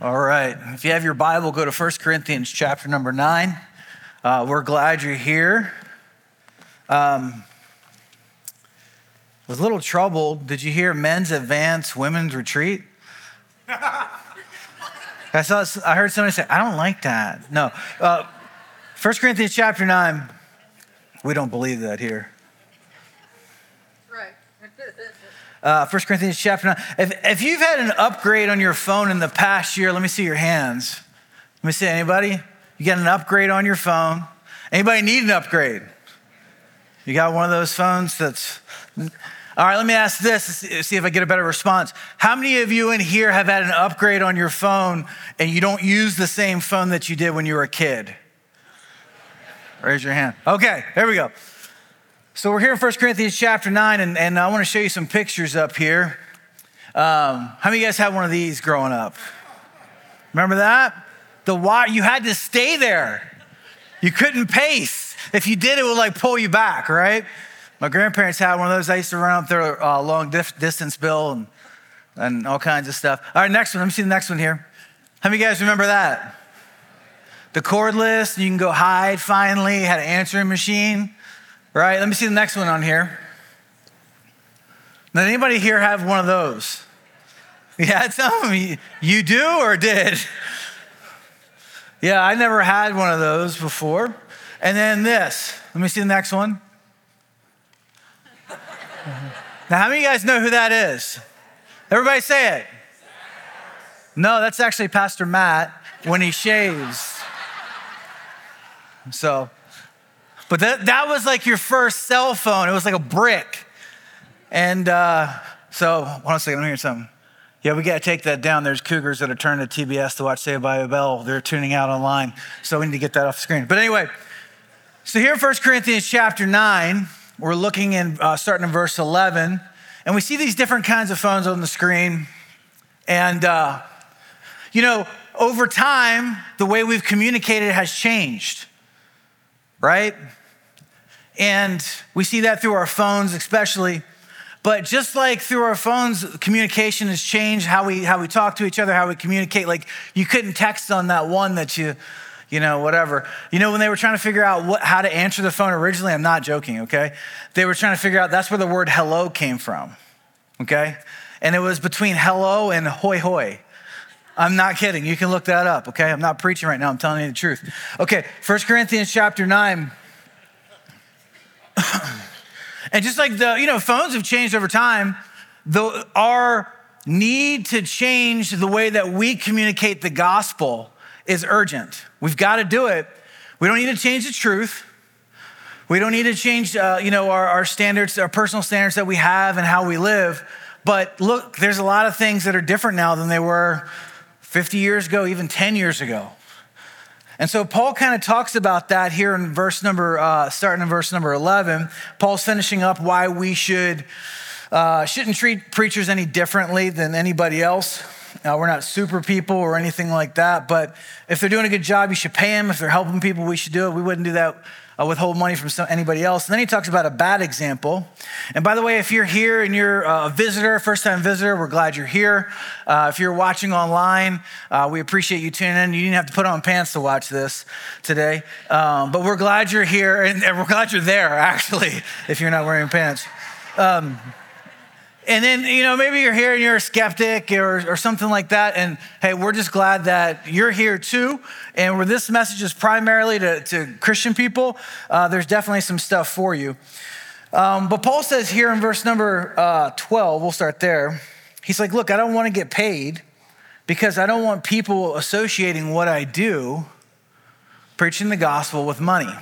All right. If you have your Bible, go to 1 Corinthians chapter number 9. Uh, we're glad you're here. Um, was a little troubled. Did you hear men's advance, women's retreat? I, saw, I heard somebody say, I don't like that. No. Uh, 1 Corinthians chapter 9, we don't believe that here. Uh, 1 Corinthians chapter 9. If, if you've had an upgrade on your phone in the past year, let me see your hands. Let me see anybody. You got an upgrade on your phone. Anybody need an upgrade? You got one of those phones that's. All right, let me ask this, see if I get a better response. How many of you in here have had an upgrade on your phone and you don't use the same phone that you did when you were a kid? Raise your hand. Okay, there we go. So we're here in 1 Corinthians chapter 9, and, and I want to show you some pictures up here. Um, how many of you guys had one of these growing up? Remember that? The water, you had to stay there. You couldn't pace. If you did, it would like pull you back, right? My grandparents had one of those. I used to run up their uh, long distance bill and, and all kinds of stuff. All right, next one. Let me see the next one here. How many of you guys remember that? The cordless, you can go hide finally, had an answering machine. Right? Let me see the next one on here. Now, anybody here have one of those? You had some? You do or did? Yeah, I never had one of those before. And then this. Let me see the next one. Now, how many of you guys know who that is? Everybody say it. No, that's actually Pastor Matt when he shaves. So, but that, that was like your first cell phone. It was like a brick. And uh, so, hold on a second, let me hear something. Yeah, we got to take that down. There's cougars that are turning to TBS to watch Saved by a Bell. They're tuning out online. So we need to get that off the screen. But anyway, so here in 1 Corinthians chapter 9, we're looking in, uh, starting in verse 11, and we see these different kinds of phones on the screen. And, uh, you know, over time, the way we've communicated has changed right? And we see that through our phones, especially. But just like through our phones, communication has changed how we how we talk to each other, how we communicate. Like you couldn't text on that one that you, you know, whatever. You know, when they were trying to figure out what, how to answer the phone originally, I'm not joking, okay? They were trying to figure out that's where the word hello came from, okay? And it was between hello and hoy hoy. I'm not kidding. You can look that up, okay? I'm not preaching right now. I'm telling you the truth. Okay, First Corinthians chapter 9. And just like the, you know, phones have changed over time, the, our need to change the way that we communicate the gospel is urgent. We've got to do it. We don't need to change the truth. We don't need to change, uh, you know, our, our standards, our personal standards that we have and how we live. But look, there's a lot of things that are different now than they were 50 years ago, even 10 years ago. And so Paul kind of talks about that here in verse number, uh, starting in verse number 11. Paul's finishing up why we should, uh, shouldn't treat preachers any differently than anybody else. Uh, we're not super people or anything like that, but if they're doing a good job, you should pay them. If they're helping people, we should do it. We wouldn't do that uh, withhold money from some, anybody else. And then he talks about a bad example. And by the way, if you're here and you're uh, a visitor, first time visitor, we're glad you're here. Uh, if you're watching online, uh, we appreciate you tuning in. You didn't have to put on pants to watch this today, um, but we're glad you're here and, and, we're glad you're there, actually, if you're not wearing pants. Um, and then, you know, maybe you're here and you're a skeptic or, or something like that. And hey, we're just glad that you're here too. And where this message is primarily to, to Christian people, uh, there's definitely some stuff for you. Um, but Paul says here in verse number uh, 12, we'll start there. He's like, Look, I don't want to get paid because I don't want people associating what I do, preaching the gospel, with money.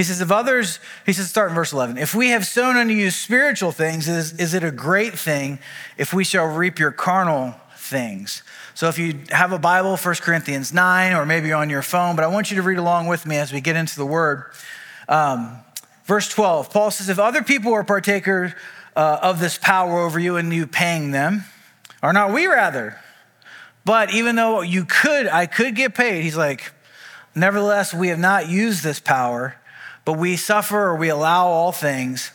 He says, if others, he says, start in verse 11. If we have sown unto you spiritual things, is, is it a great thing if we shall reap your carnal things? So if you have a Bible, 1 Corinthians 9, or maybe on your phone, but I want you to read along with me as we get into the word. Um, verse 12, Paul says, if other people are partakers uh, of this power over you and you paying them, are not we rather? But even though you could, I could get paid, he's like, nevertheless, we have not used this power but we suffer or we allow all things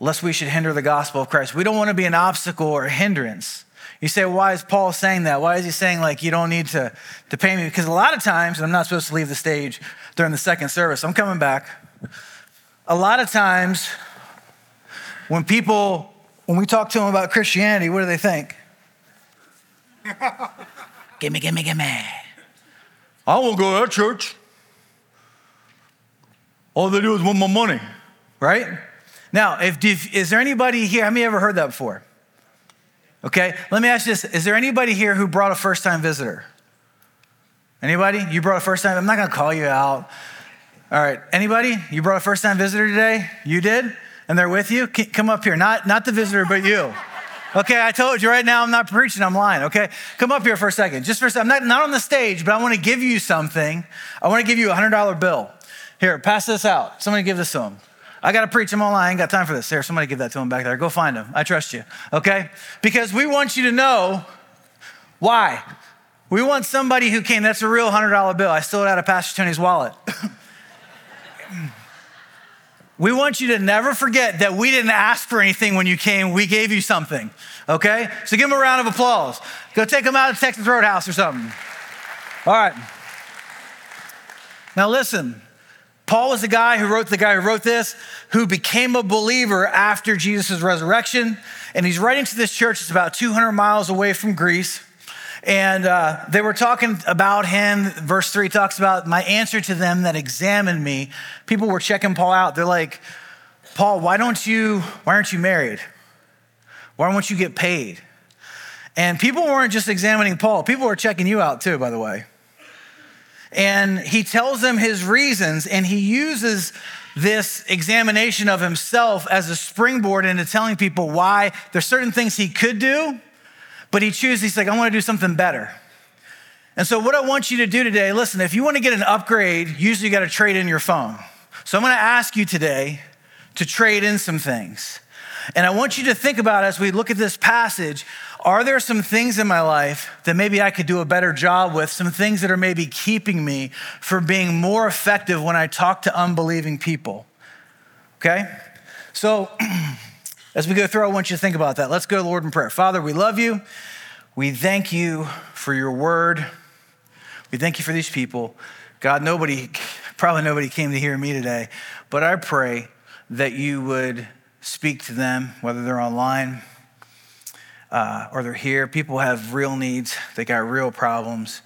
lest we should hinder the gospel of Christ. We don't want to be an obstacle or a hindrance. You say, why is Paul saying that? Why is he saying, like, you don't need to, to pay me? Because a lot of times, and I'm not supposed to leave the stage during the second service, I'm coming back. A lot of times, when people, when we talk to them about Christianity, what do they think? gimme, gimme, gimme. I won't go to that church. All they do is want my money, right? Now, if, if is there anybody here? Have you ever heard that before? Okay, let me ask you this: Is there anybody here who brought a first-time visitor? Anybody? You brought a first-time? I'm not going to call you out. All right, anybody? You brought a first-time visitor today? You did, and they're with you. Come up here. Not not the visitor, but you. Okay, I told you right now I'm not preaching, I'm lying, okay? Come up here for a second. Just for a second. I'm not, not on the stage, but I want to give you something. I want to give you a $100 bill. Here, pass this out. Somebody give this to him. I got to preach him online. I ain't got time for this. Here, somebody give that to him back there. Go find him. I trust you, okay? Because we want you to know why. We want somebody who came. That's a real $100 bill. I stole it out of Pastor Tony's wallet. we want you to never forget that we didn't ask for anything when you came. We gave you something, okay? So give them a round of applause. Go take them out to Texas Roadhouse or something. All right. Now listen, Paul was the guy who wrote the guy who wrote this, who became a believer after Jesus' resurrection. And he's writing to this church. It's about 200 miles away from Greece. And uh, they were talking about him. Verse three talks about my answer to them that examined me. People were checking Paul out. They're like, Paul, why don't you, why aren't you married? Why won't you get paid? And people weren't just examining Paul, people were checking you out too, by the way. And he tells them his reasons, and he uses this examination of himself as a springboard into telling people why there's certain things he could do, but he chooses, he's like, I want to do something better. And so, what I want you to do today, listen, if you want to get an upgrade, usually you got to trade in your phone. So, I'm going to ask you today to trade in some things. And I want you to think about as we look at this passage are there some things in my life that maybe I could do a better job with? Some things that are maybe keeping me from being more effective when I talk to unbelieving people? Okay? So, as we go through, I want you to think about that. Let's go to Lord in prayer. Father, we love you. We thank you for your word. We thank you for these people. God, nobody, probably nobody came to hear me today, but I pray that you would speak to them, whether they're online uh, or they're here. People have real needs, they got real problems.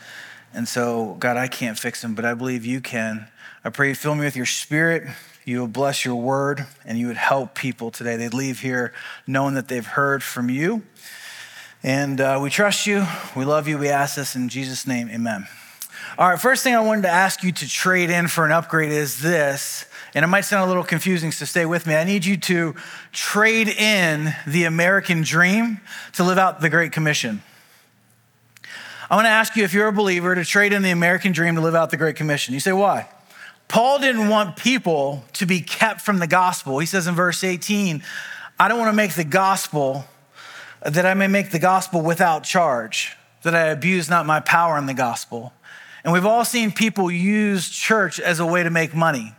And so, God, I can't fix them, but I believe you can. I pray you fill me with your spirit. You will bless your word and you would help people today. They'd leave here knowing that they've heard from you. And uh, we trust you. We love you. We ask this in Jesus' name. Amen. All right, first thing I wanted to ask you to trade in for an upgrade is this and it might sound a little confusing, so stay with me. I need you to trade in the American dream to live out the Great Commission. I want to ask you if you're a believer to trade in the American dream to live out the Great Commission. You say, why? Paul didn't want people to be kept from the gospel. He says in verse 18, I don't want to make the gospel that I may make the gospel without charge, that I abuse not my power in the gospel. And we've all seen people use church as a way to make money.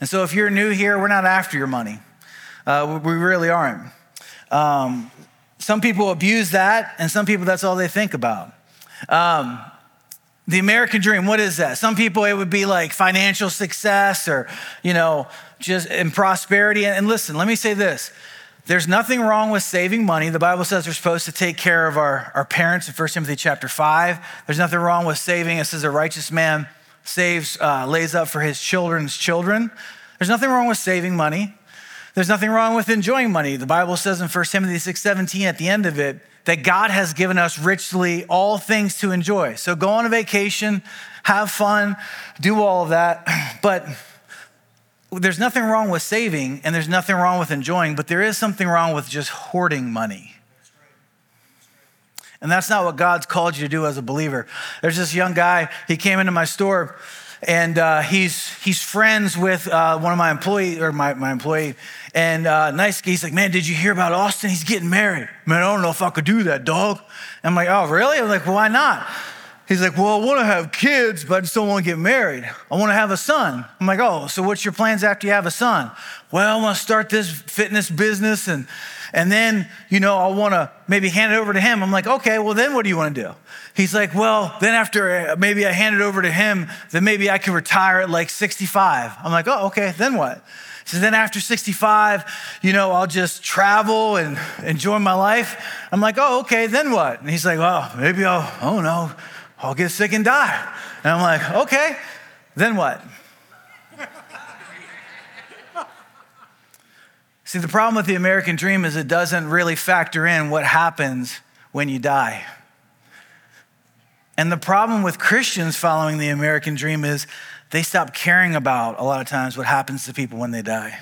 And so if you're new here, we're not after your money. Uh, we really aren't. Um, some people abuse that, and some people, that's all they think about. Um, the American dream, what is that? Some people, it would be like financial success or, you know, just in prosperity. And listen, let me say this there's nothing wrong with saving money. The Bible says we're supposed to take care of our, our parents in 1 Timothy chapter 5. There's nothing wrong with saving. It says a righteous man saves, uh, lays up for his children's children. There's nothing wrong with saving money. There's nothing wrong with enjoying money. The Bible says in 1 Timothy 6:17 at the end of it that God has given us richly all things to enjoy. So go on a vacation, have fun, do all of that. But there's nothing wrong with saving and there's nothing wrong with enjoying, but there is something wrong with just hoarding money. And that's not what God's called you to do as a believer. There's this young guy, he came into my store and uh, he's, he's friends with uh, one of my employee or my, my employee. And uh, nice, he's like, man, did you hear about Austin? He's getting married. Man, I don't know if I could do that, dog. I'm like, oh, really? I'm like, why not? He's like, Well, I want to have kids, but I just don't want to get married. I want to have a son. I'm like, Oh, so what's your plans after you have a son? Well, I want to start this fitness business and and then, you know, I want to maybe hand it over to him. I'm like, okay, well, then what do you want to do? He's like, well, then after uh, maybe I hand it over to him, then maybe I can retire at like 65. I'm like, oh, okay, then what? So then after 65, you know, I'll just travel and enjoy my life. I'm like, oh, okay, then what? And he's like, well, maybe I'll, oh no, I'll get sick and die. And I'm like, okay, then what? See, the problem with the American dream is it doesn't really factor in what happens when you die. And the problem with Christians following the American dream is they stop caring about a lot of times what happens to people when they die.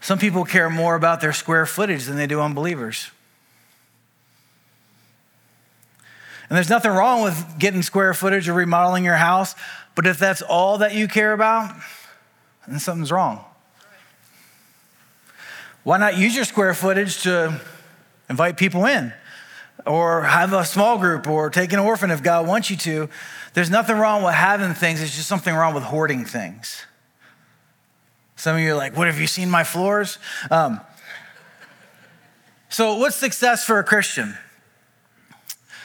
Some people care more about their square footage than they do unbelievers. And there's nothing wrong with getting square footage or remodeling your house, but if that's all that you care about, then something's wrong. Why not use your square footage to invite people in? Or have a small group or take an orphan if God wants you to. There's nothing wrong with having things, there's just something wrong with hoarding things. Some of you are like, What have you seen my floors? Um, so, what's success for a Christian?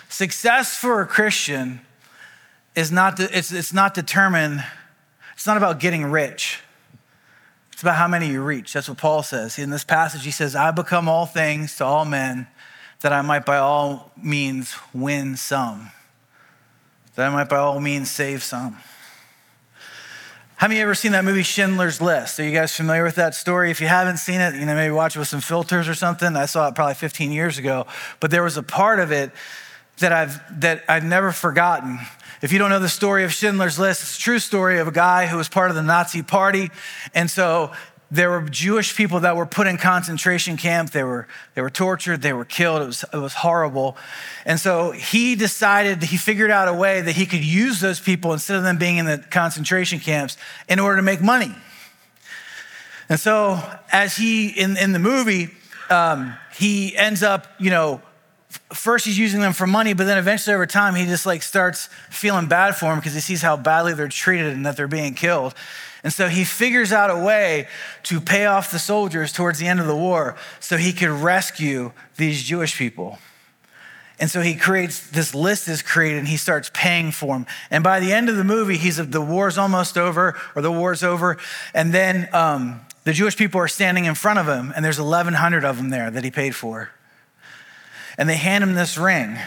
Success for a Christian is not, it's, it's not determined, it's not about getting rich. It's about how many you reach. That's what Paul says. In this passage, he says, I become all things to all men that I might by all means win some, that I might by all means save some. Have you ever seen that movie Schindler's List? Are you guys familiar with that story? If you haven't seen it, you know, maybe watch it with some filters or something. I saw it probably 15 years ago, but there was a part of it that I've, that I've never forgotten. If you don't know the story of Schindler's List, it's a true story of a guy who was part of the Nazi party. And so there were Jewish people that were put in concentration camp. They were, they were tortured, they were killed. It was, it was horrible. And so he decided, he figured out a way that he could use those people instead of them being in the concentration camps in order to make money. And so as he, in, in the movie, um, he ends up, you know, first he's using them for money, but then eventually over time he just like starts feeling bad for them because he sees how badly they're treated and that they're being killed. And so he figures out a way to pay off the soldiers towards the end of the war so he could rescue these Jewish people. And so he creates this list is created and he starts paying for them. And by the end of the movie, he's the war's almost over or the war's over. And then um, the Jewish people are standing in front of him and there's 1,100 of them there that he paid for and they hand him this ring.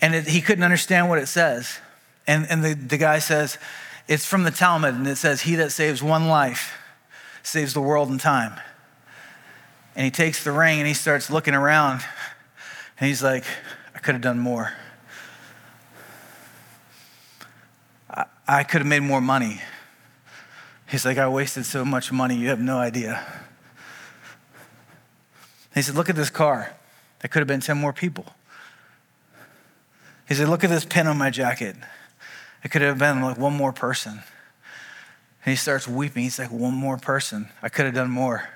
And it, he couldn't understand what it says. And, and the, the guy says, It's from the Talmud, and it says, He that saves one life saves the world and time. And he takes the ring and he starts looking around, and he's like, I could have done more. I, I could have made more money. He's like, I wasted so much money, you have no idea. He said, Look at this car. That could have been 10 more people. He said, Look at this pin on my jacket. It could have been like one more person. And he starts weeping. He's like, One more person. I could have done more.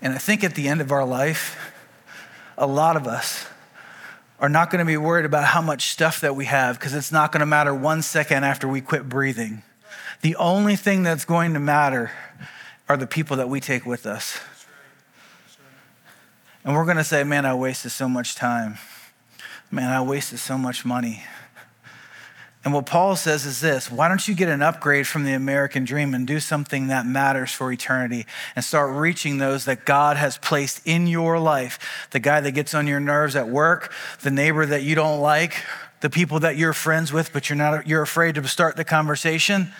And I think at the end of our life, a lot of us are not going to be worried about how much stuff that we have because it's not going to matter one second after we quit breathing. The only thing that's going to matter are the people that we take with us. And we're going to say, man, I wasted so much time. Man, I wasted so much money. And what Paul says is this why don't you get an upgrade from the American dream and do something that matters for eternity and start reaching those that God has placed in your life? The guy that gets on your nerves at work, the neighbor that you don't like, the people that you're friends with, but you're not you're afraid to start the conversation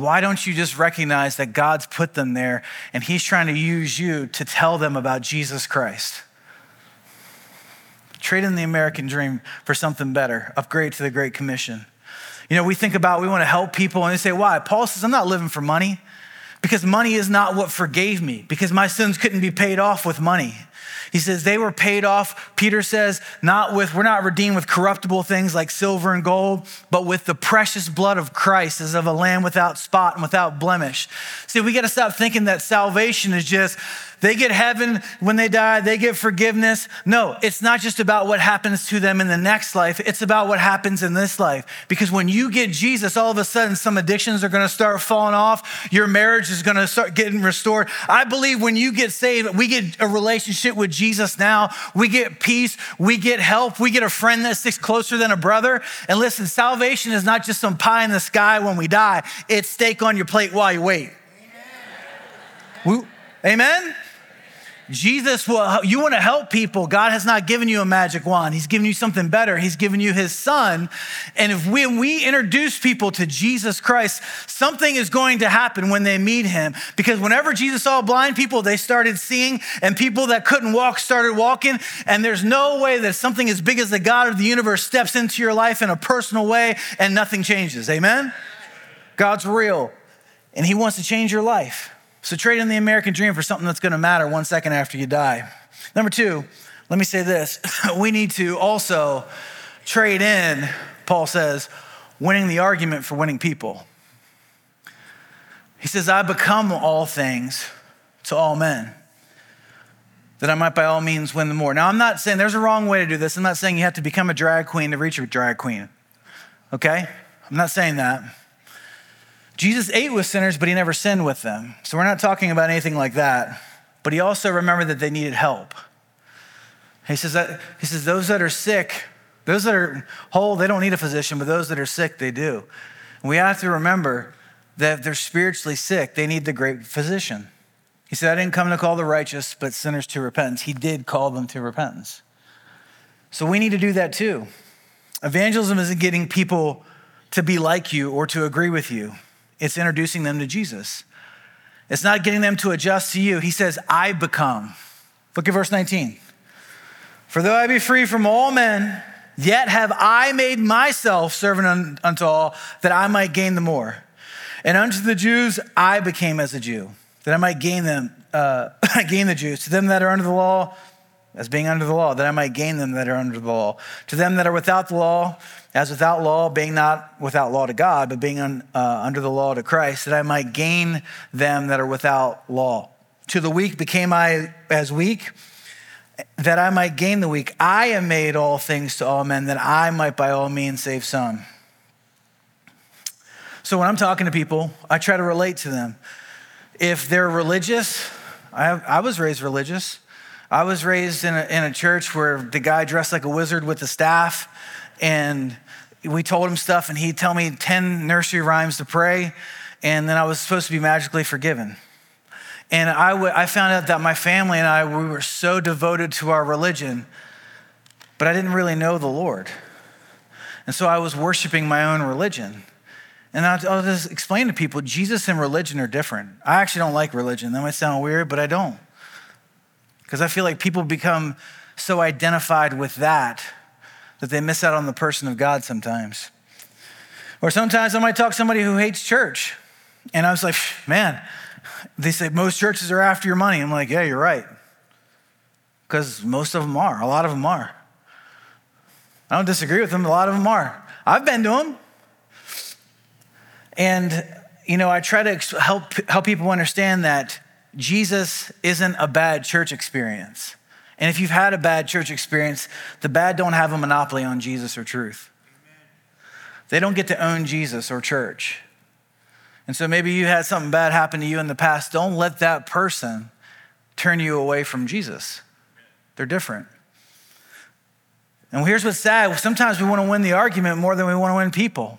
why don't you just recognize that God's put them there and He's trying to use you to tell them about Jesus Christ? Trade in the American dream for something better, upgrade to the Great Commission. You know, we think about, we want to help people, and they say, why? Paul says, I'm not living for money because money is not what forgave me, because my sins couldn't be paid off with money. He says they were paid off, Peter says, not with, we're not redeemed with corruptible things like silver and gold, but with the precious blood of Christ as of a lamb without spot and without blemish. See, we got to stop thinking that salvation is just they get heaven when they die, they get forgiveness. No, it's not just about what happens to them in the next life, it's about what happens in this life. Because when you get Jesus, all of a sudden some addictions are gonna start falling off, your marriage is gonna start getting restored. I believe when you get saved, we get a relationship with Jesus now, we get peace, we get help, we get a friend that sticks closer than a brother. And listen, salvation is not just some pie in the sky when we die, it's steak on your plate while you wait. Amen? Amen? Jesus will, you want to help people. God has not given you a magic wand. He's given you something better. He's given you his son. And if we, we introduce people to Jesus Christ, something is going to happen when they meet him. Because whenever Jesus saw blind people, they started seeing, and people that couldn't walk started walking. And there's no way that something as big as the God of the universe steps into your life in a personal way and nothing changes. Amen? God's real, and he wants to change your life. So trade in the American dream for something that's going to matter one second after you die. Number two, let me say this we need to also trade in, Paul says, winning the argument for winning people. He says, I become all things to all men, that I might by all means win the more. Now, I'm not saying there's a wrong way to do this. I'm not saying you have to become a drag queen to reach a drag queen, okay? I'm not saying that. Jesus ate with sinners, but he never sinned with them. So we're not talking about anything like that. But he also remembered that they needed help. He says that he says those that are sick, those that are whole, they don't need a physician, but those that are sick, they do. And we have to remember that if they're spiritually sick, they need the great physician. He said, I didn't come to call the righteous, but sinners to repentance. He did call them to repentance. So we need to do that too. Evangelism isn't getting people to be like you or to agree with you. It's introducing them to Jesus. It's not getting them to adjust to you. He says, I become. Look at verse 19. For though I be free from all men, yet have I made myself servant unto all, that I might gain the more. And unto the Jews I became as a Jew, that I might gain them, uh, gain the Jews. To them that are under the law, as being under the law, that I might gain them that are under the law. To them that are without the law, as without law, being not without law to God, but being un, uh, under the law to Christ, that I might gain them that are without law. To the weak became I as weak, that I might gain the weak. I am made all things to all men, that I might by all means save some. So when I'm talking to people, I try to relate to them. If they're religious, I, I was raised religious. I was raised in a, in a church where the guy dressed like a wizard with the staff and we told him stuff, and he'd tell me 10 nursery rhymes to pray, and then I was supposed to be magically forgiven. And I, w- I found out that my family and I, we were so devoted to our religion, but I didn't really know the Lord. And so I was worshiping my own religion. And I'll, I'll just explain to people Jesus and religion are different. I actually don't like religion. That might sound weird, but I don't. Because I feel like people become so identified with that that they miss out on the person of God sometimes. Or sometimes I might talk to somebody who hates church. And I was like, man, they say most churches are after your money. I'm like, yeah, you're right. Because most of them are, a lot of them are. I don't disagree with them, a lot of them are. I've been to them. And, you know, I try to help, help people understand that Jesus isn't a bad church experience. And if you've had a bad church experience, the bad don't have a monopoly on Jesus or truth. They don't get to own Jesus or church. And so maybe you had something bad happen to you in the past. Don't let that person turn you away from Jesus. They're different. And here's what's sad sometimes we want to win the argument more than we want to win people.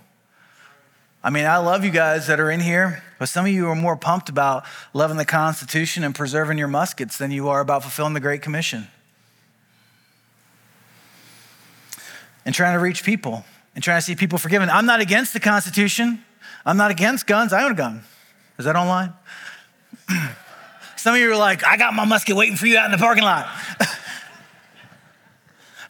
I mean, I love you guys that are in here, but some of you are more pumped about loving the Constitution and preserving your muskets than you are about fulfilling the Great Commission. And trying to reach people and trying to see people forgiven. I'm not against the Constitution. I'm not against guns. I own a gun. Is that online? Some of you are like, I got my musket waiting for you out in the parking lot.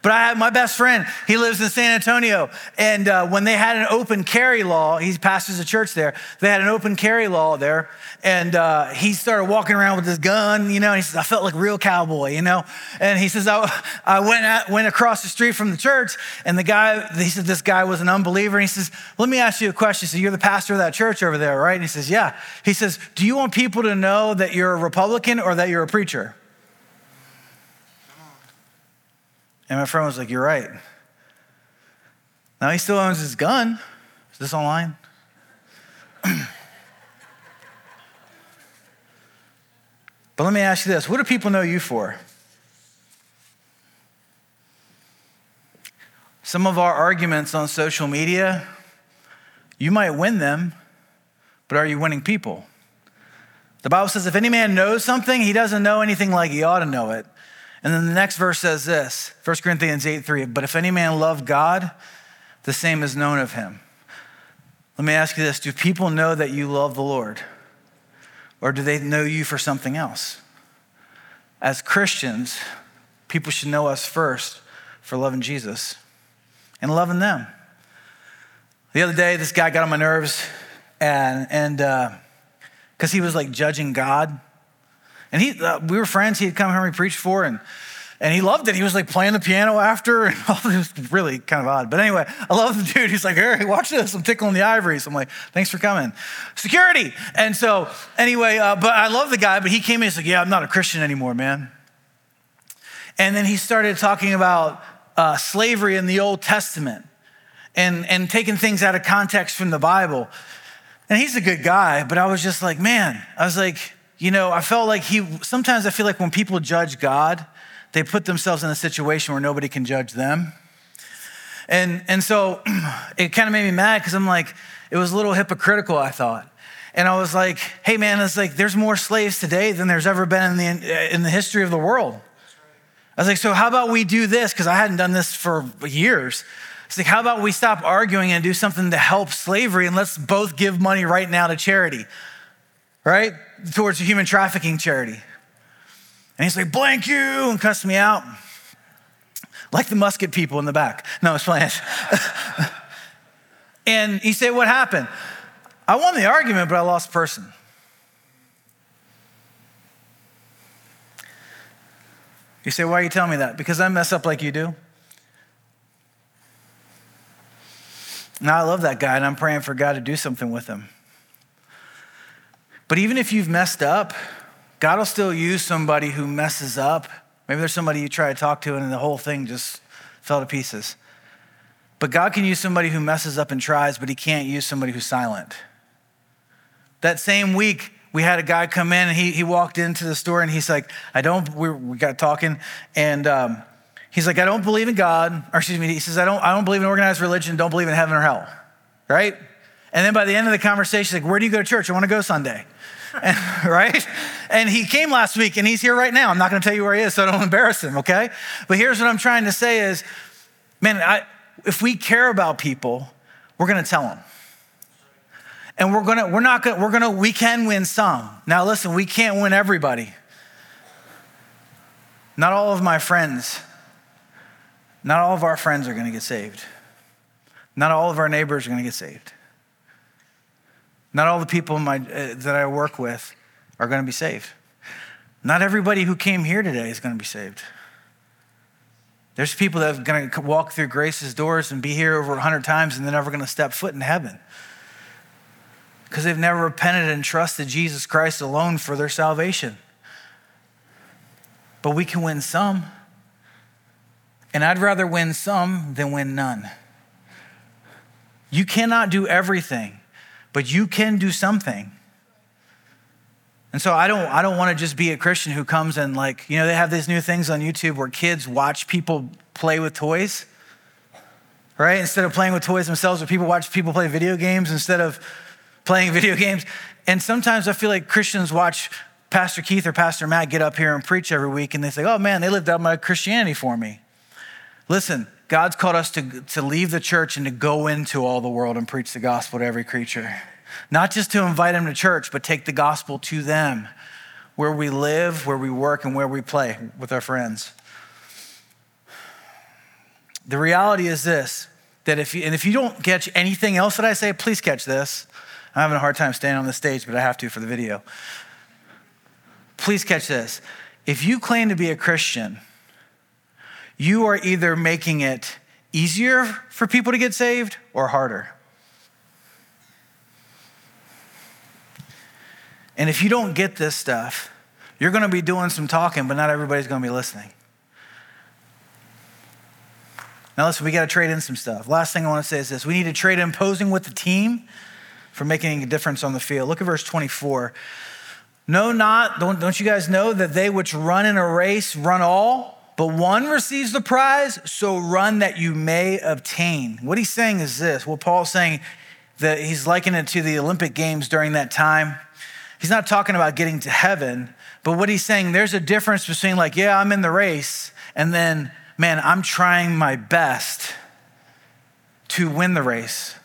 But I have my best friend, he lives in San Antonio. And uh, when they had an open carry law, he pastors a church there, they had an open carry law there. And uh, he started walking around with his gun, you know, and he says, I felt like a real cowboy, you know? And he says, I, I went, went across the street from the church, and the guy, he said, this guy was an unbeliever. And he says, Let me ask you a question. So you're the pastor of that church over there, right? And he says, Yeah. He says, Do you want people to know that you're a Republican or that you're a preacher? And my friend was like, You're right. Now he still owns his gun. Is this online? but let me ask you this what do people know you for? Some of our arguments on social media, you might win them, but are you winning people? The Bible says if any man knows something, he doesn't know anything like he ought to know it. And then the next verse says this 1 Corinthians 8 3. But if any man love God, the same is known of him. Let me ask you this Do people know that you love the Lord? Or do they know you for something else? As Christians, people should know us first for loving Jesus and loving them. The other day, this guy got on my nerves, and and because uh, he was like judging God and he, uh, we were friends. He had come here and preached for, and and he loved it. He was like playing the piano after, and it was really kind of odd. But anyway, I love the dude. He's like, "Hey, watch this! I'm tickling the ivories." I'm like, "Thanks for coming." Security. And so anyway, uh, but I love the guy. But he came in. He's like, "Yeah, I'm not a Christian anymore, man." And then he started talking about uh, slavery in the Old Testament and and taking things out of context from the Bible. And he's a good guy, but I was just like, man, I was like, you know, I felt like he, sometimes I feel like when people judge God, they put themselves in a situation where nobody can judge them. And, and so it kind of made me mad because I'm like, it was a little hypocritical, I thought. And I was like, hey man, it's like there's more slaves today than there's ever been in the, in the history of the world. I was like, so how about we do this? Because I hadn't done this for years. It's like, how about we stop arguing and do something to help slavery and let's both give money right now to charity, right? towards a human trafficking charity. And he's like, blank you, and cussed me out. Like the musket people in the back. No, it's playing. and he said, What happened? I won the argument, but I lost person. You say, Why are you telling me that? Because I mess up like you do. Now, I love that guy, and I'm praying for God to do something with him. But even if you've messed up, God will still use somebody who messes up. Maybe there's somebody you try to talk to and the whole thing just fell to pieces. But God can use somebody who messes up and tries, but he can't use somebody who's silent. That same week, we had a guy come in and he, he walked into the store and he's like, I don't, we, we got talking and um, he's like, I don't believe in God, or excuse me, he says, I don't, I don't believe in organized religion, don't believe in heaven or hell, right? And then by the end of the conversation, he's like, where do you go to church? I want to go Sunday. And, right? And he came last week and he's here right now. I'm not going to tell you where he is so I don't embarrass him, okay? But here's what I'm trying to say is, man, I, if we care about people, we're going to tell them. And we're going to we're not going to we're going to we can win some. Now listen, we can't win everybody. Not all of my friends not all of our friends are going to get saved. Not all of our neighbors are going to get saved. Not all the people my, uh, that I work with are going to be saved. Not everybody who came here today is going to be saved. There's people that are going to walk through grace's doors and be here over 100 times and they're never going to step foot in heaven because they've never repented and trusted Jesus Christ alone for their salvation. But we can win some. And I'd rather win some than win none. You cannot do everything but you can do something. And so I don't, I don't want to just be a Christian who comes and like, you know, they have these new things on YouTube where kids watch people play with toys, right? Instead of playing with toys themselves, or people watch people play video games instead of playing video games. And sometimes I feel like Christians watch Pastor Keith or Pastor Matt get up here and preach every week and they say, oh man, they lived out my Christianity for me. Listen, God's called us to, to leave the church and to go into all the world and preach the gospel to every creature. Not just to invite them to church, but take the gospel to them where we live, where we work, and where we play with our friends. The reality is this that if you, and if you don't catch anything else that I say, please catch this. I'm having a hard time staying on the stage, but I have to for the video. Please catch this. If you claim to be a Christian, you are either making it easier for people to get saved or harder. And if you don't get this stuff, you're going to be doing some talking, but not everybody's going to be listening. Now, listen, we got to trade in some stuff. Last thing I want to say is this we need to trade in posing with the team for making a difference on the field. Look at verse 24. No, not, don't, don't you guys know that they which run in a race run all, but one receives the prize, so run that you may obtain. What he's saying is this. Well, Paul's saying that he's likening it to the Olympic Games during that time. He's not talking about getting to heaven, but what he's saying, there's a difference between, like, yeah, I'm in the race, and then, man, I'm trying my best to win the race.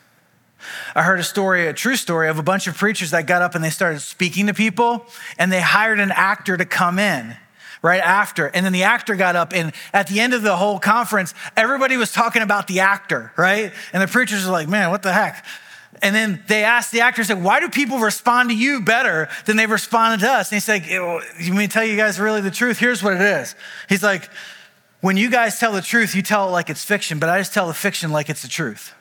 I heard a story, a true story of a bunch of preachers that got up and they started speaking to people and they hired an actor to come in right after. And then the actor got up, and at the end of the whole conference, everybody was talking about the actor, right? And the preachers were like, man, what the heck? And then they asked the actor, said, why do people respond to you better than they responded to us? And he's like, you mean tell you guys really the truth? Here's what it is. He's like, when you guys tell the truth, you tell it like it's fiction, but I just tell the fiction like it's the truth.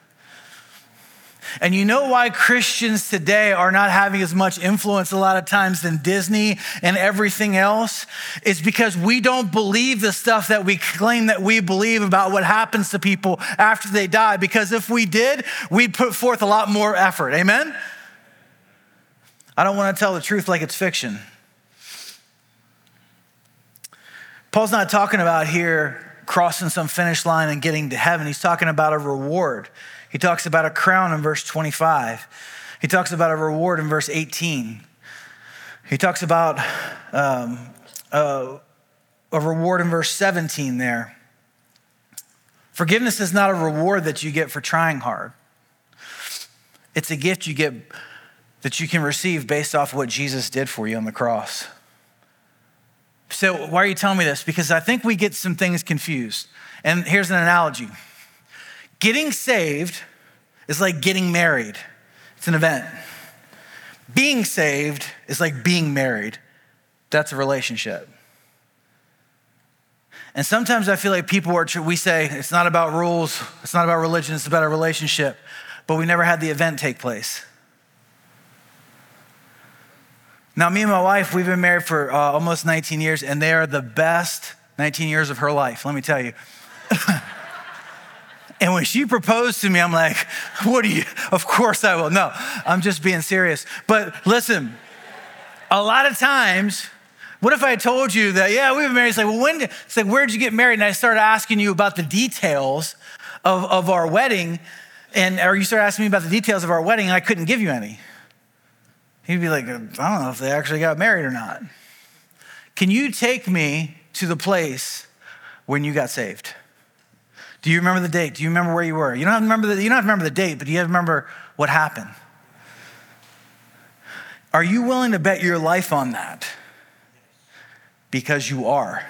And you know why Christians today are not having as much influence a lot of times than Disney and everything else? It's because we don't believe the stuff that we claim that we believe about what happens to people after they die. Because if we did, we'd put forth a lot more effort. Amen? I don't want to tell the truth like it's fiction. Paul's not talking about here crossing some finish line and getting to heaven. He's talking about a reward. He talks about a crown in verse 25. He talks about a reward in verse 18. He talks about um, a, a reward in verse 17 there. Forgiveness is not a reward that you get for trying hard. It's a gift you get that you can receive based off what Jesus did for you on the cross. So, why are you telling me this? Because I think we get some things confused. And here's an analogy Getting saved is like getting married, it's an event. Being saved is like being married, that's a relationship. And sometimes I feel like people are, we say it's not about rules, it's not about religion, it's about a relationship, but we never had the event take place. Now, me and my wife, we've been married for uh, almost 19 years, and they are the best 19 years of her life, let me tell you. And when she proposed to me, I'm like, what do you, of course I will. No, I'm just being serious. But listen, a lot of times, what if I told you that, yeah, we've been married? It's like, well, when, it's like, where'd you get married? And I started asking you about the details of, of our wedding. And, or you started asking me about the details of our wedding, and I couldn't give you any. He'd be like, I don't know if they actually got married or not. Can you take me to the place when you got saved? Do you remember the date? Do you remember where you were? You don't have to remember the, you don't have to remember the date, but you have to remember what happened. Are you willing to bet your life on that? Because you are.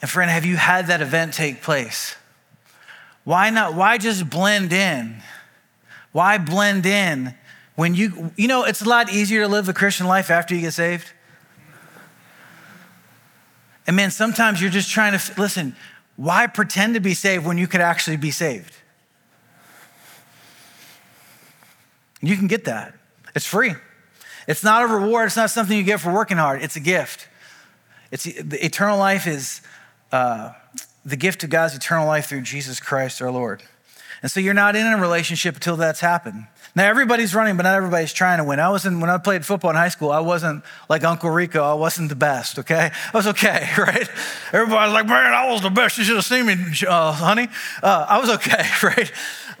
And friend, have you had that event take place? Why not? Why just blend in? Why blend in when you, you know, it's a lot easier to live the Christian life after you get saved? And man, sometimes you're just trying to, listen, why pretend to be saved when you could actually be saved? You can get that. It's free. It's not a reward. It's not something you get for working hard. It's a gift. It's the eternal life is uh, the gift of God's eternal life through Jesus Christ our Lord. And so you're not in a relationship until that's happened. Now everybody's running, but not everybody's trying to win. I wasn't when I played football in high school. I wasn't like Uncle Rico. I wasn't the best. Okay, I was okay, right? Everybody's like, man, I was the best. You should have seen me, uh, honey. Uh, I was okay, right?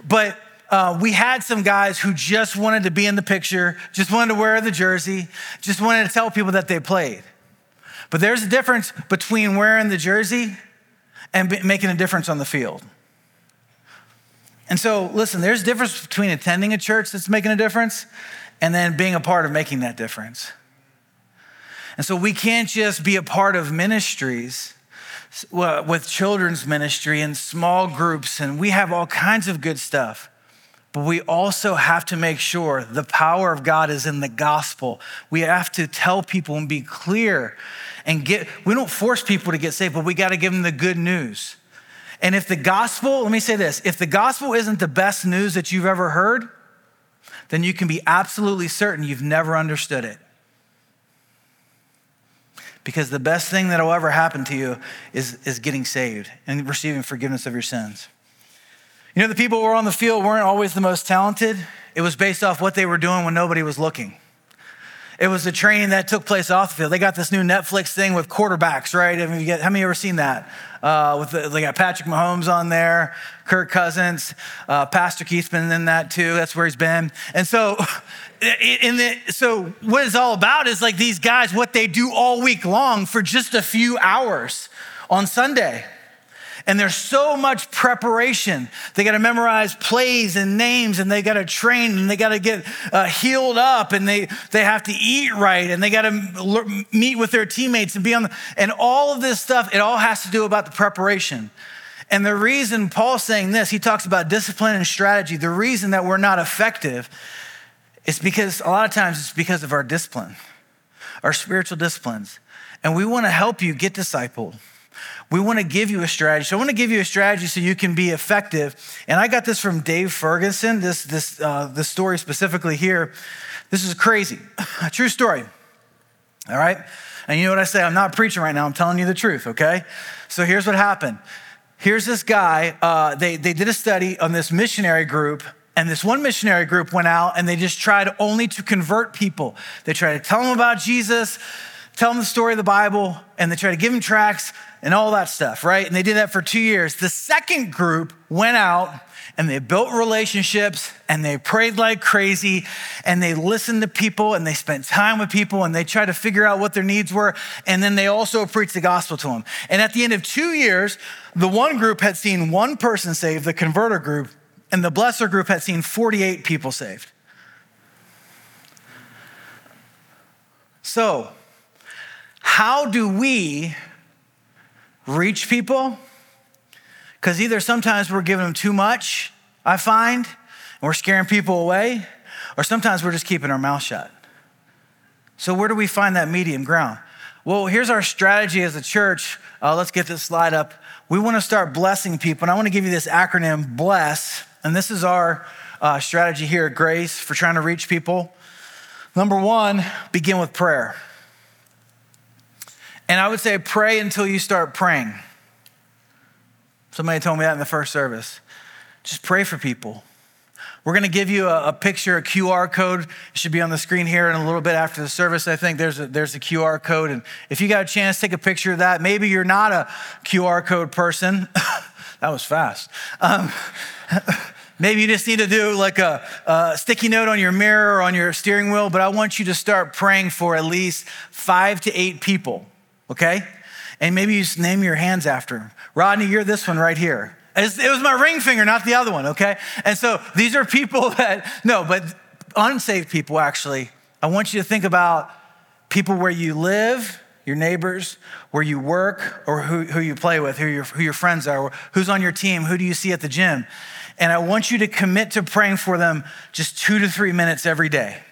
But uh, we had some guys who just wanted to be in the picture, just wanted to wear the jersey, just wanted to tell people that they played. But there's a difference between wearing the jersey and making a difference on the field. And so, listen, there's a difference between attending a church that's making a difference and then being a part of making that difference. And so, we can't just be a part of ministries with children's ministry and small groups, and we have all kinds of good stuff. But we also have to make sure the power of God is in the gospel. We have to tell people and be clear and get, we don't force people to get saved, but we got to give them the good news. And if the gospel, let me say this if the gospel isn't the best news that you've ever heard, then you can be absolutely certain you've never understood it. Because the best thing that will ever happen to you is, is getting saved and receiving forgiveness of your sins. You know, the people who were on the field weren't always the most talented. It was based off what they were doing when nobody was looking. It was the training that took place off the field. They got this new Netflix thing with quarterbacks, right? I mean, you get, how many ever seen that? Uh, with the, they got Patrick Mahomes on there, Kirk Cousins, uh, Pastor Keith's been in that too. That's where he's been. And so, in the so what it's all about is like these guys, what they do all week long for just a few hours on Sunday. And there's so much preparation. They got to memorize plays and names, and they got to train, and they got to get uh, healed up, and they, they have to eat right, and they got to meet with their teammates and be on the, and all of this stuff, it all has to do about the preparation. And the reason Paul's saying this, he talks about discipline and strategy. The reason that we're not effective is because a lot of times it's because of our discipline, our spiritual disciplines. And we want to help you get discipled we want to give you a strategy. So I want to give you a strategy so you can be effective. And I got this from Dave Ferguson, this, this, uh, this story specifically here. This is crazy. A true story. All right? And you know what I say? I'm not preaching right now. I'm telling you the truth, okay? So here's what happened. Here's this guy. Uh, they, they did a study on this missionary group and this one missionary group went out and they just tried only to convert people. They tried to tell them about Jesus, tell them the story of the Bible, and they try to give them tracts and all that stuff, right? And they did that for two years. The second group went out and they built relationships and they prayed like crazy and they listened to people and they spent time with people and they tried to figure out what their needs were. And then they also preached the gospel to them. And at the end of two years, the one group had seen one person saved, the converter group, and the blesser group had seen 48 people saved. So, how do we reach people because either sometimes we're giving them too much, I find, and we're scaring people away, or sometimes we're just keeping our mouth shut. So, where do we find that medium ground? Well, here's our strategy as a church. Uh, let's get this slide up. We want to start blessing people, and I want to give you this acronym BLESS, and this is our uh, strategy here at Grace for trying to reach people. Number one, begin with prayer. And I would say pray until you start praying. Somebody told me that in the first service. Just pray for people. We're going to give you a, a, picture, a QR code. It should be on the screen here in a little bit after the service. I think there's a, there's a QR code. And if you got a chance, take a picture of that. Maybe you're not a QR code person. that was fast. Um, maybe you just need to do like a, a sticky note on your mirror or on your steering wheel. But I want you to start praying for at least five to eight people okay? And maybe you just name your hands after him. Rodney, you're this one right here. It was my ring finger, not the other one, okay? And so these are people that, no, but unsaved people actually. I want you to think about people where you live, your neighbors, where you work, or who, who you play with, who your, who your friends are, who's on your team, who do you see at the gym. And I want you to commit to praying for them just two to three minutes every day.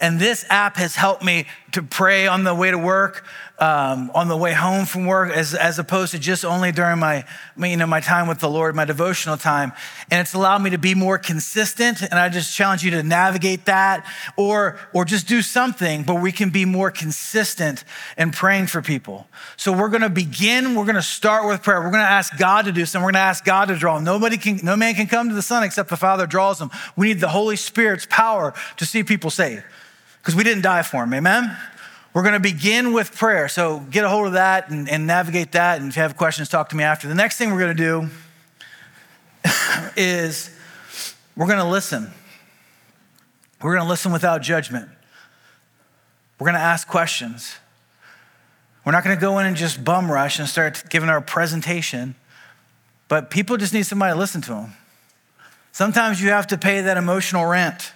And this app has helped me to pray on the way to work, um, on the way home from work, as, as opposed to just only during my, you know, my time with the Lord, my devotional time. And it's allowed me to be more consistent. And I just challenge you to navigate that or, or just do something, but we can be more consistent in praying for people. So we're going to begin, we're going to start with prayer. We're going to ask God to do something. We're going to ask God to draw. Nobody can, no man can come to the Son except the Father draws them. We need the Holy Spirit's power to see people saved because we didn't die for them. Amen? We're going to begin with prayer. So get a hold of that and, and, navigate that. And if you have questions, talk to me after. The next thing we're going to do is we're going to listen. We're going to listen without judgment. We're going to ask questions. We're not going to go in and just bum rush and start giving our presentation, but people just need somebody to listen to them. Sometimes you have to pay that emotional rent.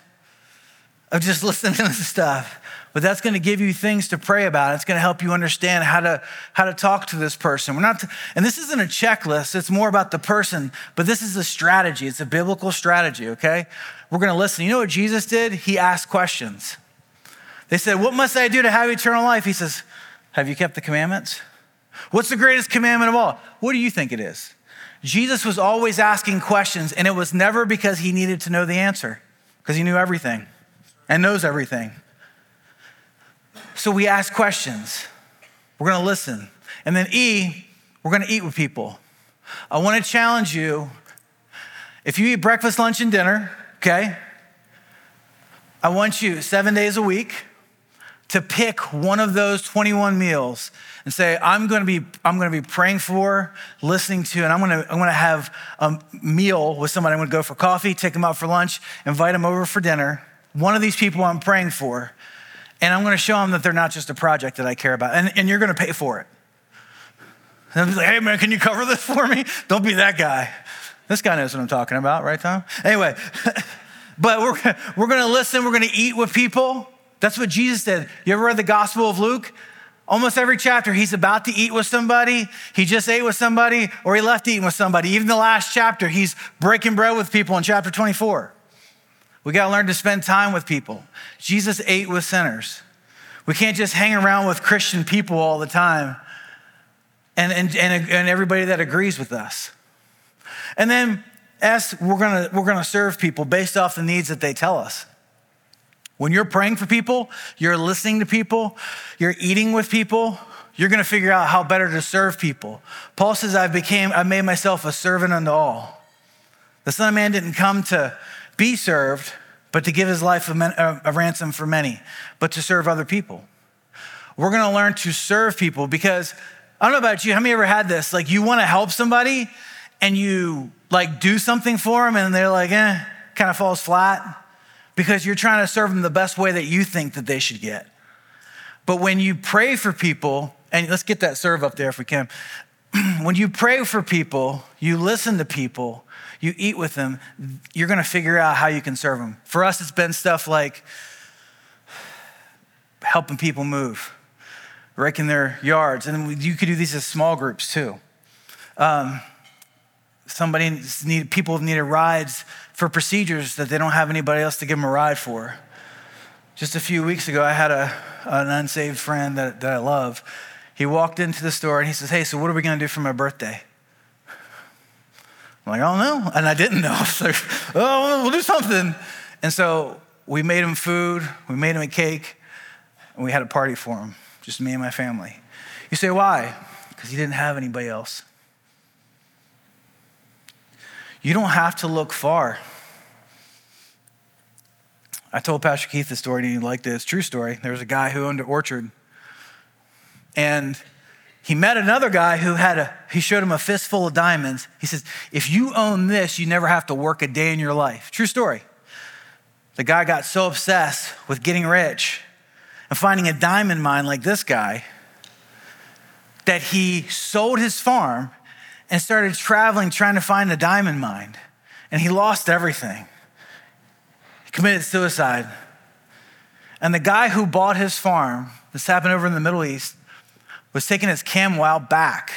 Of just listening to stuff. But that's going to give you things to pray about. It's going to help you understand how to how to talk to this person. We're not, and this isn't a checklist. It's more about the person. But this is a strategy. It's a biblical strategy. Okay, we're going to listen. You know what Jesus did? He asked questions. They said, "What must I do to have eternal life?" He says, "Have you kept the commandments?" What's the greatest commandment of all? What do you think it is? Jesus was always asking questions, and it was never because he needed to know the answer, because he knew everything and knows everything. So we ask questions. We're going to listen. And then E, we're going to eat with people. I want to challenge you if you eat breakfast, lunch, and dinner, okay? I want you seven days a week to pick one of those 21 meals and say, I'm gonna be, I'm gonna be praying for, listening to, and I'm gonna, I'm gonna have a meal with somebody. I'm gonna go for coffee, take them out for lunch, invite them over for dinner. One of these people I'm praying for, and I'm gonna show them that they're not just a project that I care about, and, and you're gonna pay for it. And I'll be like, hey man, can you cover this for me? Don't be that guy. This guy knows what I'm talking about, right, Tom? Anyway, but we're, we're gonna listen, we're gonna eat with people. That's what Jesus did. You ever read the Gospel of Luke? Almost every chapter, he's about to eat with somebody, he just ate with somebody, or he left eating with somebody. Even the last chapter, he's breaking bread with people in chapter 24. We got to learn to spend time with people. Jesus ate with sinners. We can't just hang around with Christian people all the time and, and, and, and everybody that agrees with us. And then, S, we're gonna, we're gonna serve people based off the needs that they tell us. When you're praying for people, you're listening to people, you're eating with people, you're gonna figure out how better to serve people. Paul says, I became, I made myself a servant unto all. The Son of Man didn't come to be served, but to give his life a, a ransom for many, but to serve other people. We're gonna learn to serve people because I don't know about you, how many ever had this? Like you wanna help somebody and you like do something for them and they're like, eh, kind of falls flat because you're trying to serve them the best way that you think that they should get. But when you pray for people, and let's get that serve up there if we can. when you pray for people, you listen to people, you eat with them, you're gonna figure out how you can serve them. For us, it's been stuff like helping people move, raking their yards. And you could do these as small groups too. Um, somebody need, people needed rides for procedures that they don't have anybody else to give them a ride for. Just a few weeks ago, I had a, an unsaved friend that, that I love. He walked into the store and he says, Hey, so what are we going to do for my birthday? I'm like, I don't know. And I didn't know. So, oh, we'll do something. And so we made him food, we made him a cake, and we had a party for him, just me and my family. You say, why? Because he didn't have anybody else. You don't have to look far. I told Pastor Keith the story and he liked it. It's true story. There was a guy who owned an orchard. And he met another guy who had a, he showed him a fistful of diamonds. He says, if you own this, you never have to work a day in your life. True story. The guy got so obsessed with getting rich and finding a diamond mine like this guy that he sold his farm and started traveling trying to find a diamond mine. And he lost everything. He committed suicide. And the guy who bought his farm, this happened over in the Middle East, was taking his cam while back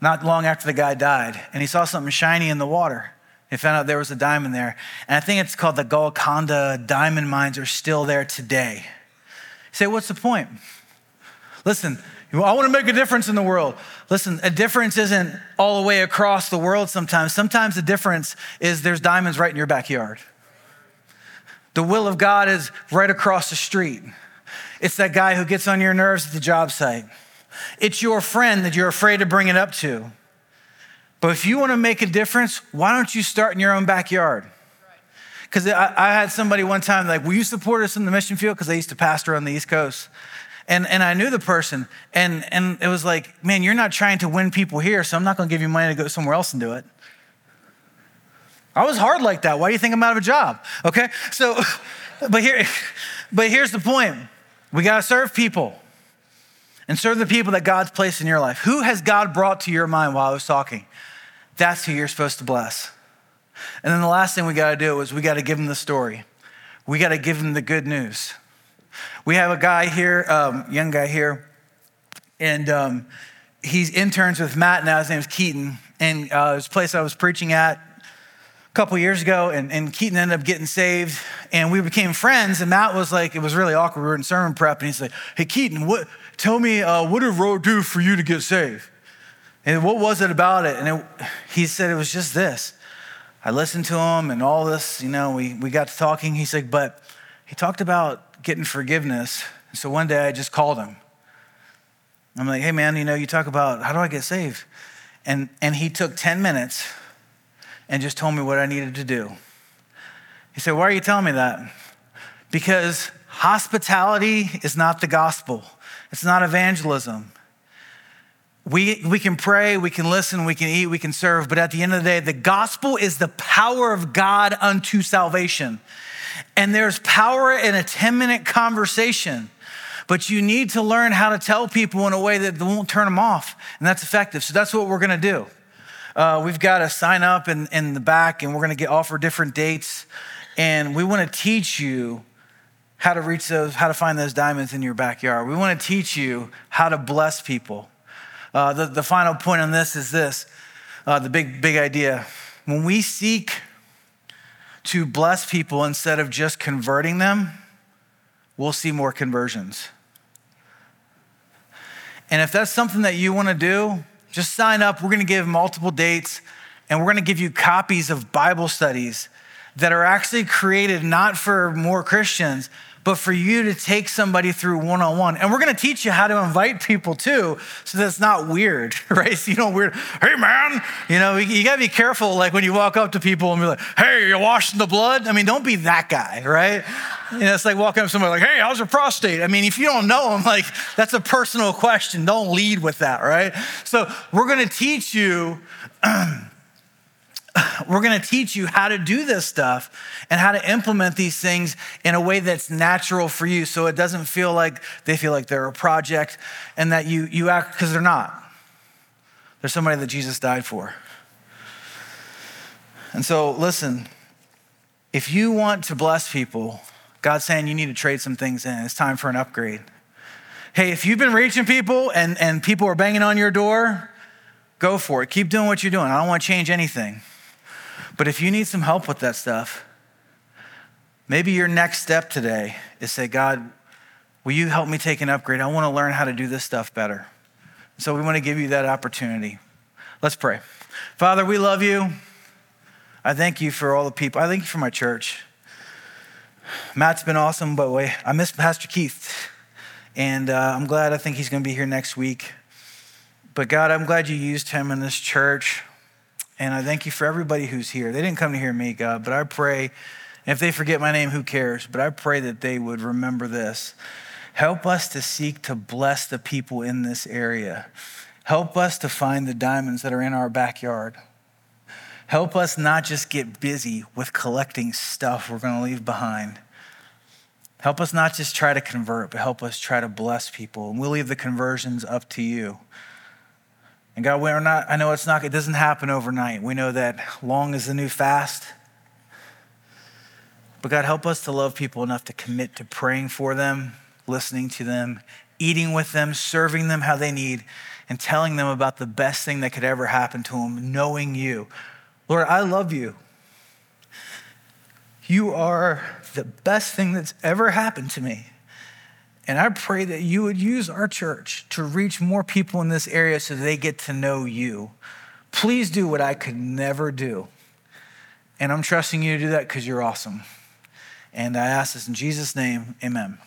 not long after the guy died. And he saw something shiny in the water. He found out there was a diamond there. And I think it's called the Golconda diamond mines are still there today. You say, what's the point? Listen, I want to make a difference in the world. Listen, a difference isn't all the way across the world sometimes. Sometimes the difference is there's diamonds right in your backyard. The will of God is right across the street. It's that guy who gets on your nerves at the job site. It's your friend that you're afraid to bring it up to. But if you want to make a difference, why don't you start in your own backyard? Because I, I, had somebody one time like, Will you support us in the mission field? Because I used to pastor on the East Coast. And, and I knew the person, and, and it was like, man, you're not trying to win people here, so I'm not gonna give you money to go somewhere else and do it. I was hard like that. Why do you think I'm out of a job? Okay? So, but here, but here's the point. We gotta serve people and serve the people that God's placed in your life. Who has God brought to your mind while I was talking? That's who you're supposed to bless. And then the last thing we gotta do is we gotta give them the story. We got to give them the good news. We have a guy here, um, young guy here, and um, he's interns with Matt now. His name's Keaton. And uh, this place I was preaching at couple years ago, and, and Keaton ended up getting saved, and we became friends. And Matt was like, it was really awkward. We were in sermon prep, and he's like, "Hey, Keaton, what? Tell me, uh, what did Roe do for you to get saved?" And what was it about it? And it, he said it was just this. I listened to him and all this, you know, we, we got to talking. He's like, but he talked about getting forgiveness. So one day I just called him. I'm like, hey man, you know, you talk about how do I get saved? And, and he took 10 minutes and just told me what I needed to do. He said, Why are you telling me that? Because hospitality is not the gospel, it's not evangelism. We, we can pray, we can listen, we can eat, we can serve, but at the end of the day, the gospel is the power of God unto salvation. And there's power in a 10 minute conversation, but you need to learn how to tell people in a way that won't turn them off, and that's effective. So that's what we're gonna do. Uh, we've got to sign up in, in the back, and we're gonna get offer different dates, and we wanna teach you how to reach those, how to find those diamonds in your backyard. We wanna teach you how to bless people. Uh, the, the final point on this is this uh, the big, big idea. When we seek to bless people instead of just converting them, we'll see more conversions. And if that's something that you want to do, just sign up. We're going to give multiple dates and we're going to give you copies of Bible studies that are actually created not for more Christians, but for you to take somebody through one on one. And we're gonna teach you how to invite people too, so that's not weird, right? So you know, weird, hey man, you know, you gotta be careful, like when you walk up to people and be like, hey, you're washing the blood. I mean, don't be that guy, right? You know, it's like walking up to somebody like, hey, how's your prostate? I mean, if you don't know them, like, that's a personal question. Don't lead with that, right? So we're gonna teach you. we're going to teach you how to do this stuff and how to implement these things in a way that's natural for you so it doesn't feel like they feel like they're a project and that you, you act because they're not. They're somebody that Jesus died for. And so, listen, if you want to bless people, God's saying you need to trade some things in. It's time for an upgrade. Hey, if you've been reaching people and, and people are banging on your door, go for it. Keep doing what you're doing. I don't want to change anything. But if you need some help with that stuff, maybe your next step today is say, God, will you help me take an upgrade? I want to learn how to do this stuff better. So we want to give you that opportunity. Let's pray. Father, we love you. I thank you for all the people. I thank you for my church. Matt's been awesome, but wait, I miss Pastor Keith. And uh, I'm glad I think he's going to be here next week. But God, I'm glad you used him in this church. And I thank you for everybody who's here. They didn't come to hear me, God, but I pray, if they forget my name, who cares? But I pray that they would remember this. Help us to seek to bless the people in this area. Help us to find the diamonds that are in our backyard. Help us not just get busy with collecting stuff we're going to leave behind. Help us not just try to convert, but help us try to bless people. And we'll leave the conversions up to you. And God, we're not, I know it's not, it doesn't happen overnight. We know that long is the new fast. But God, help us to love people enough to commit to praying for them, listening to them, eating with them, serving them how they need, and telling them about the best thing that could ever happen to them, knowing you. Lord, I love you. You are the best thing that's ever happened to me. And I pray that you would use our church to reach more people in this area so they get to know you. Please do what I could never do. And I'm trusting you to do that because you're awesome. And I ask this in Jesus' name, amen.